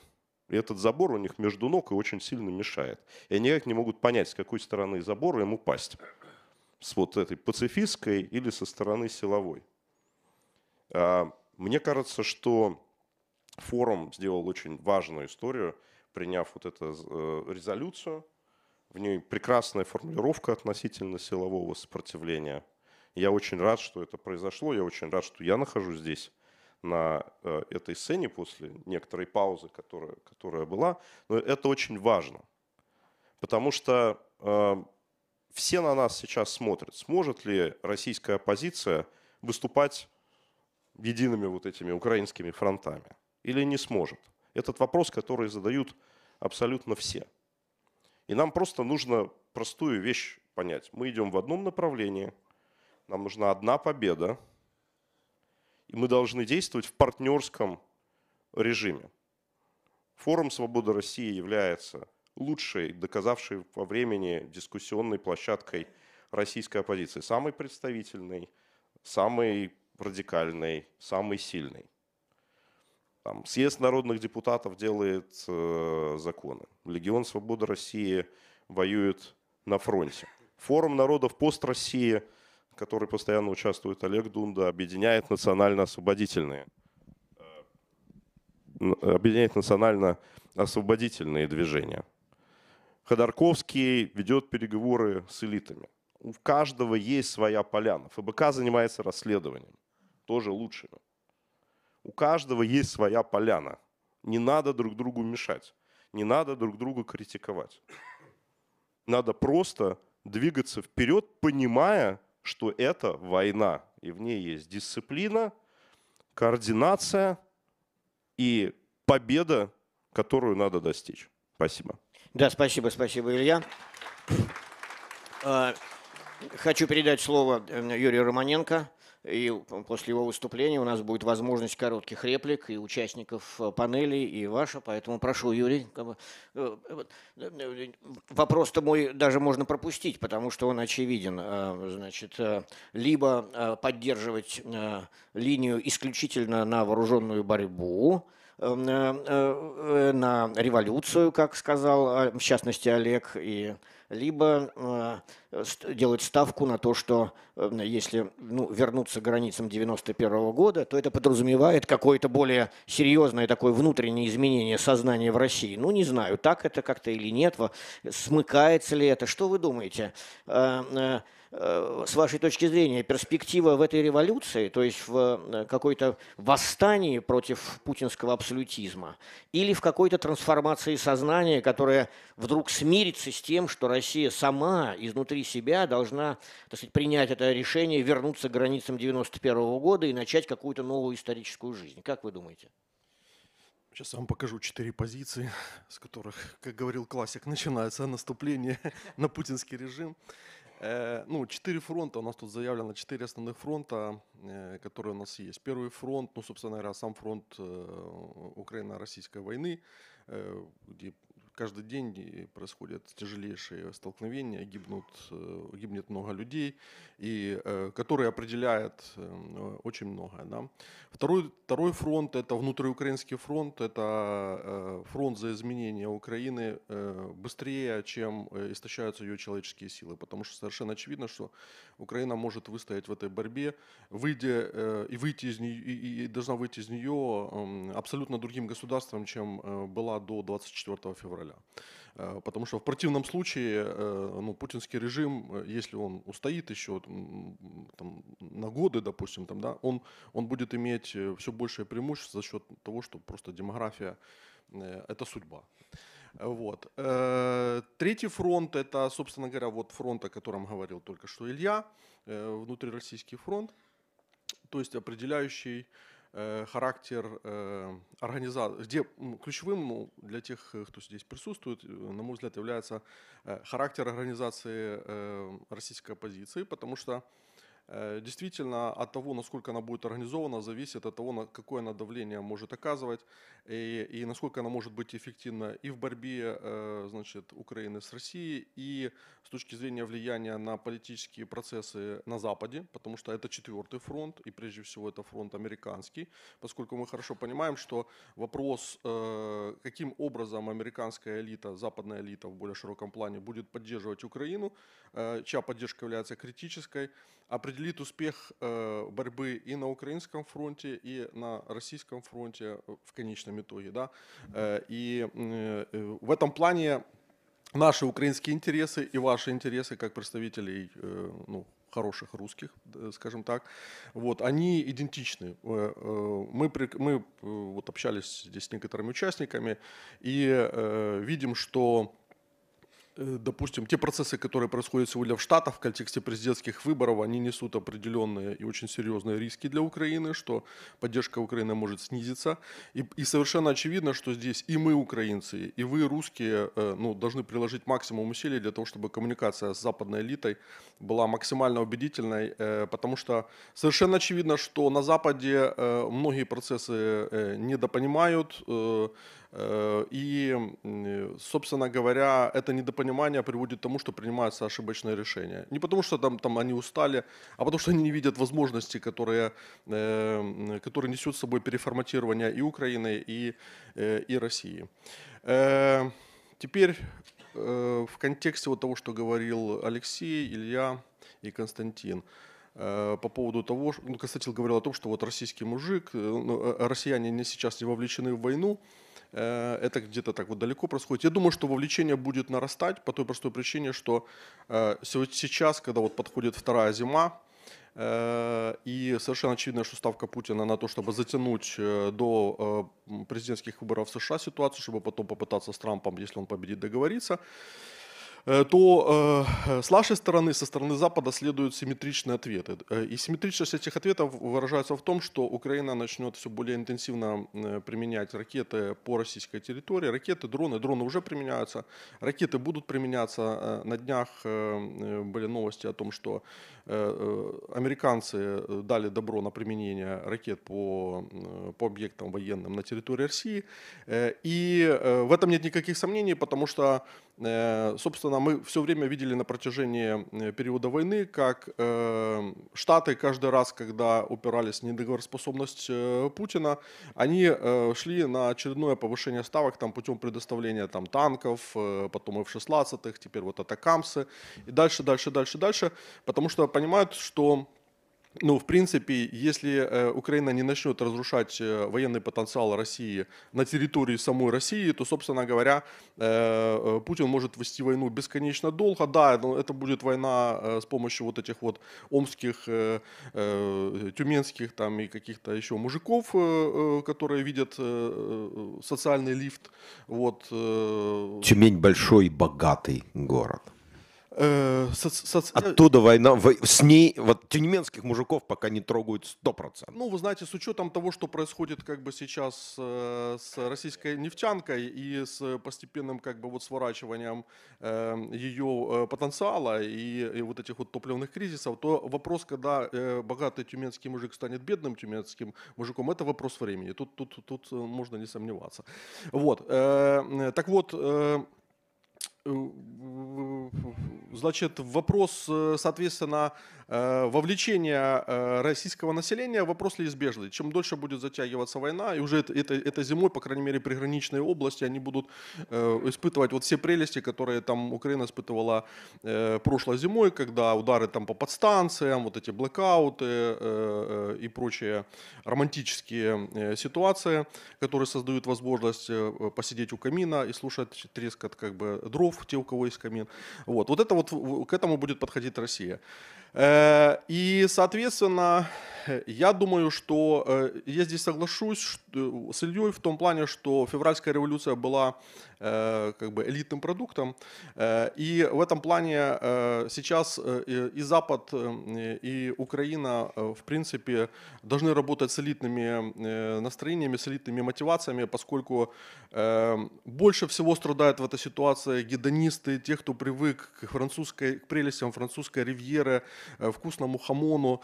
И этот забор у них между ног и очень сильно мешает. И они никак не могут понять, с какой стороны забора им упасть. С вот этой пацифистской или со стороны силовой. А, мне кажется, что форум сделал очень важную историю, приняв вот эту э, резолюцию. В ней прекрасная формулировка относительно силового сопротивления. Я очень рад, что это произошло. Я очень рад, что я нахожусь здесь на э, этой сцене после некоторой паузы, которая, которая была. Но это очень важно, потому что э, все на нас сейчас смотрят. Сможет ли российская оппозиция выступать едиными вот этими украинскими фронтами? Или не сможет? Этот вопрос, который задают абсолютно все. И нам просто нужно простую вещь понять. Мы идем в одном направлении, нам нужна одна победа, и мы должны действовать в партнерском режиме. Форум «Свобода России» является лучшей, доказавшей во времени дискуссионной площадкой российской оппозиции, самой представительной, самой радикальной, самой сильной. Там, съезд народных депутатов делает э, законы. Легион Свободы России воюет на фронте. Форум народов пост России, который постоянно участвует Олег Дунда, объединяет национально-освободительные э, объединяет национально-освободительные движения. Ходорковский ведет переговоры с элитами. У каждого есть своя поляна. ФБК занимается расследованием, тоже лучшими. У каждого есть своя поляна. Не надо друг другу мешать. Не надо друг друга критиковать. Надо просто двигаться вперед, понимая, что это война. И в ней есть дисциплина, координация и победа, которую надо достичь. Спасибо. Да, спасибо, спасибо, Илья. А, хочу передать слово э, Юрию Романенко. И после его выступления у нас будет возможность коротких реплик и участников э, панели, и ваша. Поэтому прошу, Юрий. Э, э, вопрос-то мой даже можно пропустить, потому что он очевиден. Значит, либо поддерживать линию исключительно на вооруженную борьбу, на революцию, как сказал, в частности, Олег, и либо э, делать ставку на то, что э, если ну, вернуться к границам 91 года, то это подразумевает какое-то более серьезное такое внутреннее изменение сознания в России. Ну, не знаю, так это как-то или нет, смыкается ли это. Что вы думаете? Э, с вашей точки зрения, перспектива в этой революции, то есть в э, какой-то восстании против путинского абсолютизма, или в какой-то трансформации сознания, которая вдруг смирится с тем, что Россия сама изнутри себя должна так сказать, принять это решение, вернуться к границам 91 года и начать какую-то новую историческую жизнь. Как вы думаете? Сейчас я вам покажу четыре позиции, с которых, как говорил классик, начинается наступление <laughs> на путинский режим. Э, ну, четыре фронта, у нас тут заявлено четыре основных фронта, э, которые у нас есть. Первый фронт, ну, собственно говоря, сам фронт э, Украино-российской войны, где каждый день происходят тяжелейшие столкновения, гибнут, э, гибнет много людей, и, э, которые определяют э, очень многое. Да. Второй, второй фронт – это внутриукраинский фронт, это фронт за изменение Украины быстрее, чем истощаются ее человеческие силы, потому что совершенно очевидно, что Украина может выстоять в этой борьбе, выйдя и выйти из нее, и, и должна выйти из нее абсолютно другим государством, чем была до 24 февраля февраля. Э, потому что в противном случае э, ну, путинский режим, э, если он устоит еще там, на годы, допустим, там, да, он, он будет иметь все большее преимущество за счет того, что просто демография – это судьба. Вот. Третий фронт – это, собственно говоря, вот фронт, о котором говорил только что Илья, внутрироссийский фронт. то есть определяющий характер э, организации, где ключевым ну, для тех, кто здесь присутствует, на мой взгляд, является характер организации российской оппозиции, потому что Э, действительно, от того, насколько она будет организована, зависит от того, какое она давление может оказывать и, и насколько она может быть эффективна и в борьбе э, значит, Украины с Россией, и с точки зрения влияния на политические процессы на Западе, потому что это четвертый фронт, и прежде всего это фронт американский, поскольку мы хорошо понимаем, что вопрос, э, каким образом американская элита, западная элита в более широком плане будет поддерживать Украину, чья поддержка является критической, определит успех э, борьбы и на украинском фронте, и на российском фронте э, в конечном итоге. Да? Э, и в этом плане наши украинские интересы и ваши интересы как представителей ну, хороших русских, скажем так, вот, они идентичны. Мы, мы вот общались здесь с некоторыми участниками и видим, что Э, допустим, те процессы, которые происходят сегодня в Штатах в контексте президентских выборов, они несут определенные и очень серьезные риски для Украины, что поддержка Украины может снизиться. И, и совершенно очевидно, что здесь и мы, украинцы, и вы, русские, э, ну, должны приложить максимум усилий для того, чтобы коммуникация с западной элитой была максимально убедительной, э, потому что совершенно очевидно, что на Западе многие процессы недопонимают, Э, и, собственно говоря, это недопонимание приводит к тому, что принимаются ошибочные решения. Не потому, что там, там они устали, а потому, что они не видят возможности, которые, э, которые несут с собой переформатирование и Украины, и, э, и России. Теперь в контексте вот того, что говорил Алексей, Илья и Константин по поводу того, ну, Константин говорил о том, что вот российский мужик, ну, россияне не сейчас не вовлечены в войну, Э, это где-то так вот далеко происходит. Я думаю, что вовлечение будет нарастать по той простой причине, что э, сейчас, когда вот подходит вторая зима, э, и совершенно очевидно, что ставка Путина на то, чтобы затянуть до президентских выборов в США ситуацию, чтобы потом попытаться с Трампом, если он победит, договориться. Э, то э, с нашей стороны, со стороны Запада следуют симметричные ответы. Э, и симметричность этих ответов выражается в том, что Украина начнет все более интенсивно применять ракеты по российской территории. Ракеты, дроны, дроны уже применяются, ракеты будут применяться. На днях были новости о том, что американцы дали добро на применение ракет по, по объектам военным на территории России. И в этом нет никаких сомнений, потому что собственно, мы все время видели на протяжении э, периода войны, как э, Штаты каждый раз, когда упирались в недоговороспособность Путина, они шли на очередное повышение ставок там, путем предоставления там, танков, потом F-16, теперь вот атакамсы, и дальше, дальше, дальше, дальше, потому что понимают, что ну, в принципе, если э, Украина не начнет разрушать э, военный потенциал России на территории самой России, то, собственно говоря, э, Путин может вести войну бесконечно долго. Да, это будет война с помощью вот этих вот омских, тюменских там и каких-то еще мужиков, которые видят социальный лифт. Вот. Тюмень большой, богатый город. Э, Оттуда война, с ней, вот тюнеменских мужиков пока не трогают 100%. Ну, вы знаете, с учетом того, что происходит как бы сейчас э, с российской нефтянкой и с постепенным как бы вот сворачиванием э, ее потенциала и, и вот этих вот топливных кризисов, то вопрос, когда богатый тюменский мужик станет бедным тюменским мужиком, это вопрос времени. Тут, тут, тут можно не сомневаться. Вот. Так вот, Значит, вопрос, э, соответственно, э, вовлечения э, российского населения, вопрос неизбежный. Чем дольше будет затягиваться война, и уже это, это, это зимой, по крайней мере, приграничные области, они будут испытывать вот все прелести, которые там Украина испытывала прошлой зимой, когда удары там по подстанциям, вот эти блэкауты и прочие романтические ситуации, которые создают возможность посидеть у камина и слушать трескот как бы дров, те, у кого есть камин. Вот, вот это вот к этому будет подходить Россия. Э, и, соответственно, я думаю, что э, я здесь соглашусь с Ильей в том плане, что февральская революция была Э, как бы элитным продуктом. Э, и в этом плане сейчас и Запад, и Украина, в принципе, должны работать с элитными настроениями, с элитными мотивациями, поскольку больше всего страдают в этой ситуации гедонисты, те, кто привык к французской, к прелестям французской ривьеры, вкусному хамону,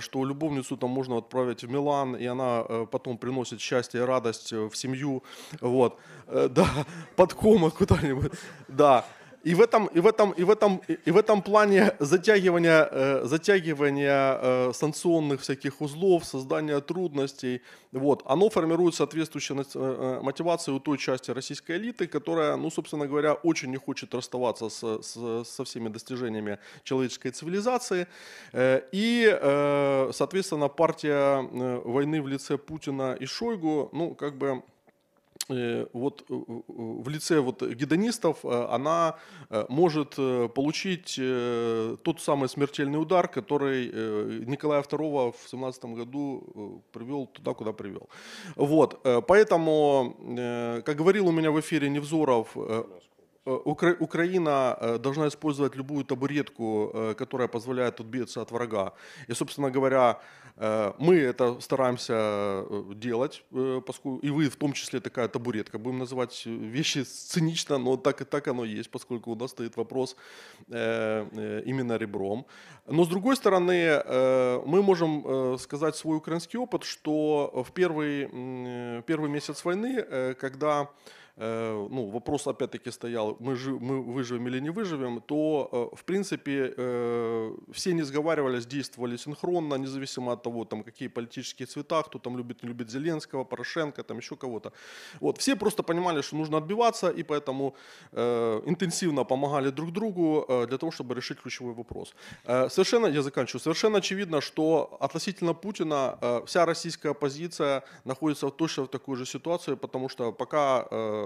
что любовницу там можно отправить в Милан, и она потом приносит счастье и радость в семью. Вот. Да, <laughs> под кома куда-нибудь. Да. И в этом, и в этом, и в этом, и в этом плане затягивания, э, затягивания э, санкционных всяких узлов, создания трудностей, вот, оно формирует соответствующую э, мотивацию у той части российской элиты, которая, ну, собственно говоря, очень не хочет расставаться с, с, со всеми достижениями человеческой цивилизации. И, соответственно, партия войны в лице Путина и Шойгу, ну, как бы Э, вот э, э, в лице вот гедонистов она может получить тот самый смертельный удар, который Николая II в 17 году привел туда, куда привел. Вот, поэтому, как говорил у меня в эфире Невзоров, Укра- Украина должна использовать любую табуретку, которая позволяет отбиться от врага. И, собственно говоря, Э, мы это стараемся э, делать, э, поскольку и вы в том числе такая табуретка. Будем называть вещи цинично, но так и так оно есть, поскольку у нас стоит вопрос именно ребром. Но с другой стороны, мы можем сказать свой украинский опыт, что в первый, первый месяц войны, когда Э, ну, вопрос опять-таки стоял, мы, жив, мы выживем или не выживем, то, э, в принципе, э, все не сговаривались, действовали синхронно, независимо от того, там, какие политические цвета, кто там любит, не любит Зеленского, Порошенко, там еще кого-то. Вот, все просто понимали, что нужно отбиваться, и поэтому э, интенсивно помогали друг другу э, для того, чтобы решить ключевой вопрос. Э, совершенно, я заканчиваю, совершенно очевидно, что относительно Путина э, вся российская оппозиция находится точно в такой же ситуации, потому что пока э, Э,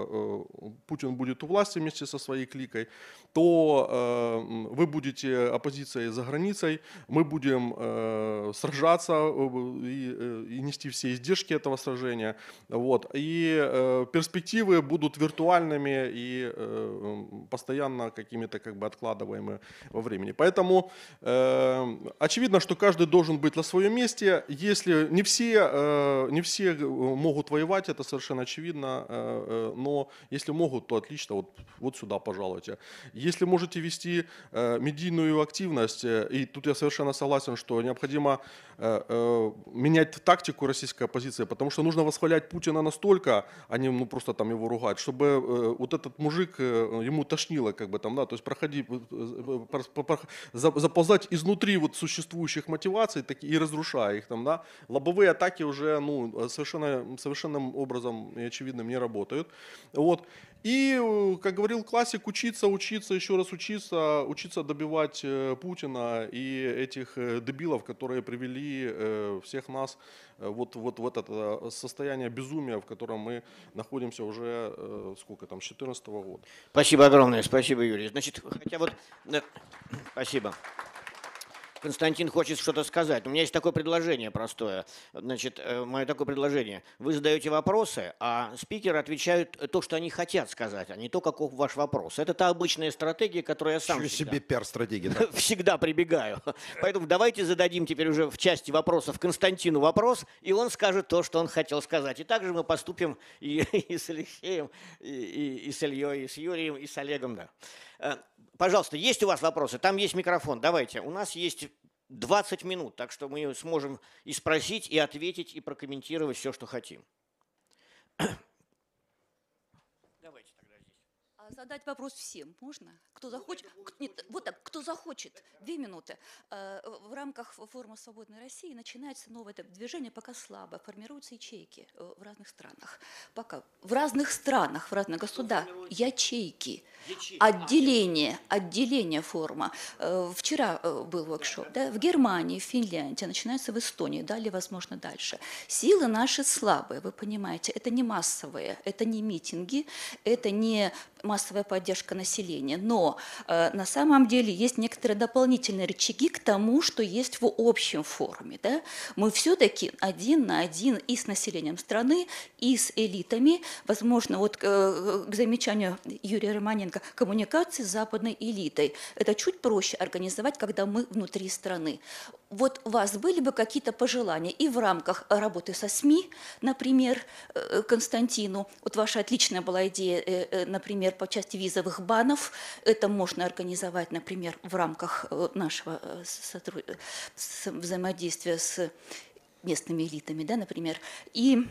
Путин будет у власти вместе со своей кликой, то э, вы будете оппозицией за границей, мы будем э, сражаться и, и нести все издержки этого сражения. Вот. И перспективы будут виртуальными и постоянно какими-то как бы откладываемыми во времени. Поэтому очевидно, что каждый должен быть на своем месте. Если не все, не все могут воевать, это совершенно очевидно, но но если могут, то отлично, вот, вот сюда пожалуйте. Если можете вести э, медийную активность, э, и тут я совершенно согласен, что необходимо менять тактику российской оппозиции, потому что нужно восхвалять Путина настолько, а не ну, просто там его ругать, чтобы э, вот этот мужик, э, ему тошнило, как бы там, да, то есть проходи, э, э заползать изнутри вот существующих мотиваций таки, и разрушая их там, да, лобовые атаки уже, ну, совершенно, совершенным образом и очевидным не работают. Вот. И, э, как говорил классик, учиться, учиться, еще раз учиться, учиться добивать э, Путина и этих э, дебилов, которые привели всех нас вот, вот в это состояние безумия, в котором мы находимся уже, сколько там, с 2014 года. Спасибо огромное, спасибо, Юрий. Значит, хотя вот... Спасибо. Константин хочет что-то сказать. У меня есть такое предложение простое. Значит, э, мое такое предложение. Вы задаете вопросы, а спикеры отвечают то, что они хотят сказать, а не то, каков ваш вопрос. Это та обычная стратегия, которую я сам Чего всегда, себе пиар-стратегия. Да? <laughs> всегда прибегаю. <laughs> Поэтому давайте зададим теперь уже в части вопросов Константину вопрос, и он скажет то, что он хотел сказать. И также мы поступим и, <laughs> и с Алексеем, и, и, и с Ильей, и с Юрием, и с Олегом. Да. Э, пожалуйста, есть у вас вопросы? Там есть микрофон. Давайте. У нас есть 20 минут, так что мы сможем и спросить, и ответить, и прокомментировать все, что хотим. Задать вопрос всем можно? Кто захочет? Нет, вот так, кто захочет. Две минуты. Э, в рамках форума «Свободной России» начинается новое движение, пока слабо. Формируются ячейки э, в разных странах. Пока в разных странах, в разных государствах. Ячейки. Отделение, отделение форума. Э, вчера был воркшоп. Да? В Германии, в Финляндии, начинается в Эстонии. Далее, возможно, дальше. Силы наши слабые, вы понимаете. Это не массовые, это не митинги, это не массовые массовая поддержка населения. Но э, на самом деле есть некоторые дополнительные рычаги к тому, что есть в общем форуме. Да? Мы все-таки один на один и с населением страны, и с элитами. Возможно, вот э, к замечанию Юрия Романенко, коммуникации с западной элитой. Это чуть проще организовать, когда мы внутри страны. Вот у вас были бы какие-то пожелания и в рамках работы со СМИ, например, э, Константину, вот ваша отличная была идея, э, э, например, по части визовых банов, это можно организовать, например, в рамках нашего взаимодействия с местными элитами, да, например, и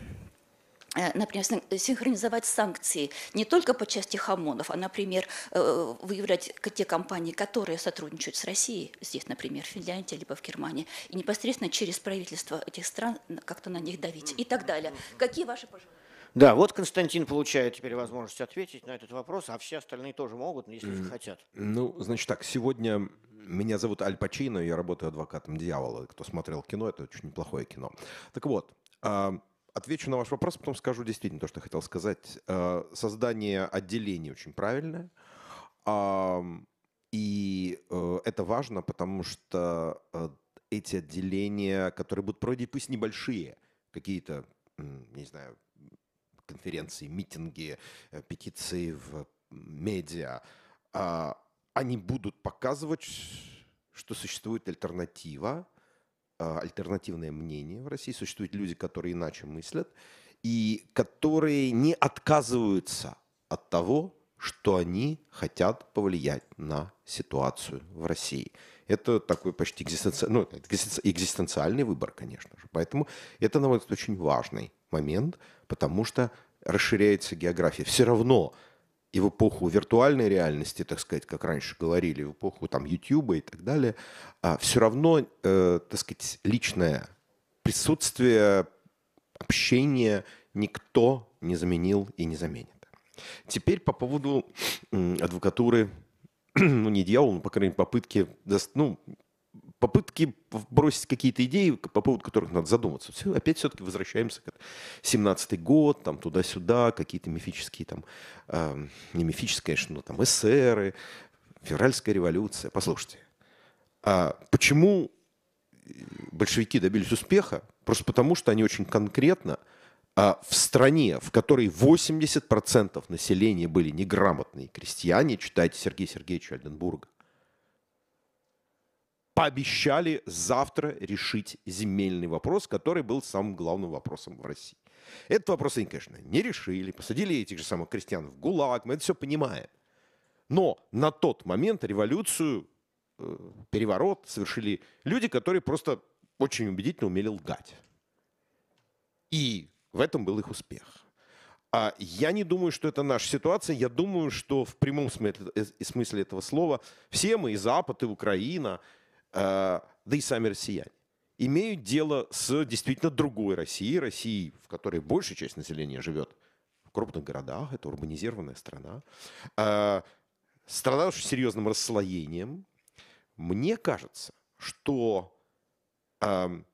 Э, например, синхронизовать санкции не только по части хамонов, а, например, э, выявлять те компании, которые сотрудничают с Россией, здесь, например, в Финляндии, либо в Германии, и непосредственно через правительство этих стран как-то на них давить и так далее. Какие ваши пожелания? Да, вот Константин получает теперь возможность ответить на этот вопрос, а все остальные тоже могут, если mm. захотят. Ну, значит так, сегодня меня зовут Аль Пачино, я работаю адвокатом дьявола. Кто смотрел кино, это очень неплохое кино. Так вот, а, Отвечу на ваш вопрос, потом скажу действительно то, что хотел сказать. Э, создание отделений очень правильное. И э, это важно, потому что э, эти отделения, которые будут проводить, пусть небольшие, какие-то, не знаю, конференции, митинги, петиции в медиа, а, они будут показывать, что существует альтернатива, а, альтернативное мнение в России, существуют люди, которые иначе мыслят, и которые не отказываются от того, что они хотят повлиять на ситуацию в России. Это такой почти экзистенци... ну, экзистенциальный выбор, конечно же. Поэтому это, на мой взгляд, очень важный момент, потому что расширяется география. Все равно и в эпоху виртуальной реальности, так сказать, как раньше говорили, в эпоху там YouTube и так далее, а все равно, э, так сказать, личное присутствие, общение никто не заменил и не заменит. Теперь по поводу адвокатуры, <clears throat> ну не дьявола, но, по крайней мере, попытки, ну, попытки бросить какие-то идеи, по поводу которых надо задуматься. Все, опять все-таки возвращаемся к 17-й год, там туда-сюда, какие-то мифические там, э, не мифические, конечно, но там эсеры, февральская революция. Послушайте, а почему большевики добились успеха? Просто потому, что они очень конкретно а в стране, в которой 80% населения были неграмотные крестьяне, читайте Сергея Сергеевича Альденбурга, пообещали завтра решить земельный вопрос, который был самым главным вопросом в России. Этот вопрос они, конечно, не решили, посадили этих же самых крестьян в ГУЛАГ, мы это все понимаем. Но на тот момент революцию, э, переворот совершили люди, которые просто очень убедительно умели лгать. И в этом был их успех. А я не думаю, что это наша ситуация. Я думаю, что в прямом смысле, э, смысле этого слова все мы, и Запад, и Украина, да и сами россияне, имеют дело с действительно другой Россией, Россией, в которой большая часть населения живет в крупных городах, это урбанизированная страна, э, страна очень серьезным расслоением. Мне кажется, что эм,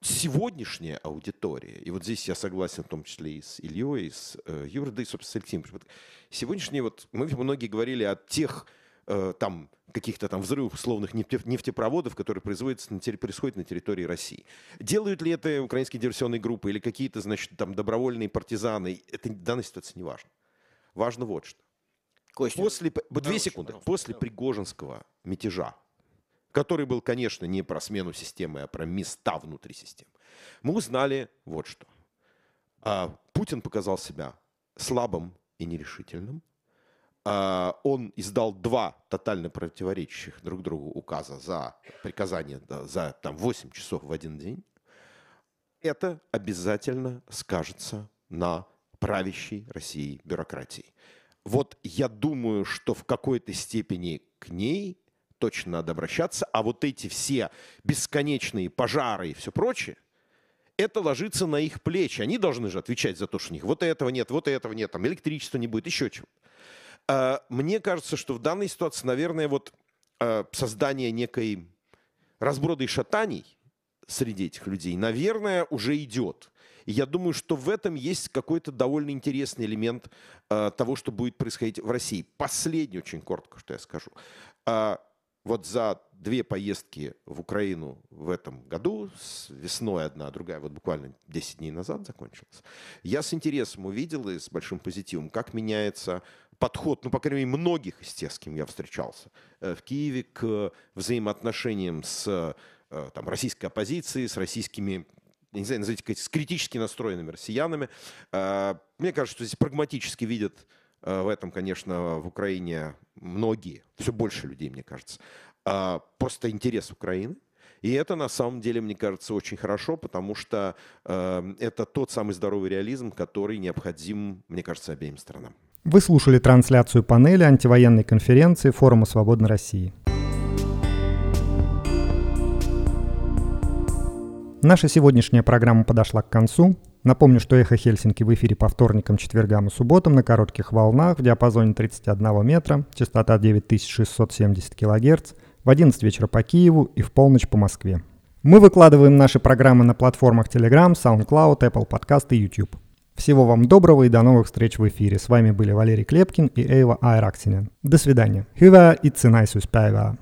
сегодняшняя аудитория, и вот здесь я согласен в том числе и с Ильей, и с э, Юрой, да и, собственно, с Алексеем, сегодняшние, вот мы многие говорили о тех Э, там каких-то там взрывов условных нефтепроводов, которые производятся на, происходят на территории России. Делают ли это украинские диверсионные группы или какие-то, значит, там добровольные партизаны, это в данной ситуации не важно. Важно вот что. Костя, после, две секунды. После Пригожинского мятежа, который был, конечно, не про смену системы, а про места внутри системы, мы узнали вот что. А, Путин показал себя слабым и нерешительным. А, он издал два тотально противоречащих друг другу указа за приказание за там, 8 часов в один день, это обязательно скажется на правящей России бюрократии. Вот я думаю, что в какой-то степени к ней точно надо обращаться, а вот эти все бесконечные пожары и все прочее, это ложится на их плечи. Они должны же отвечать за то, что у них вот этого нет, вот этого нет, там электричества не будет, еще чего. Мне кажется, что в данной ситуации, наверное, вот а, создание некой разброда и шатаний среди этих людей, наверное, уже идет. И я думаю, что в этом есть какой-то довольно интересный элемент э, того, что будет происходить в России. Последний очень коротко, что я скажу. Вот за две поездки в Украину в этом году, с весной одна, другая вот буквально 10 дней назад закончилась, я с интересом увидел и с большим позитивом, как меняется подход, ну, по крайней мере, многих из тех, с кем я встречался э, в Киеве к взаимоотношениям с э, там, российской оппозицией, с российскими не знаю, назовите, с критически настроенными россиянами. Э, мне кажется, что здесь прагматически видят в этом, конечно, в Украине многие, все больше людей, мне кажется, просто интерес Украины. И это на самом деле, мне кажется, очень хорошо, потому что э, это тот самый здоровый реализм, который необходим, мне кажется, обеим сторонам. Вы слушали трансляцию панели антивоенной конференции Форума Свободной России. Наша сегодняшняя программа подошла к концу. Напомню, что «Эхо Хельсинки» в эфире по вторникам, четвергам и субботам на коротких волнах в диапазоне 31 метра, частота 9670 кГц, в 11 вечера по Киеву и в полночь по Москве. Мы выкладываем наши программы на платформах Telegram, SoundCloud, Apple Podcast и YouTube. Всего вам доброго и до новых встреч в эфире. С вами были Валерий Клепкин и Эйва Айраксинен. До свидания. Hyvää itsenäisyyspäivää.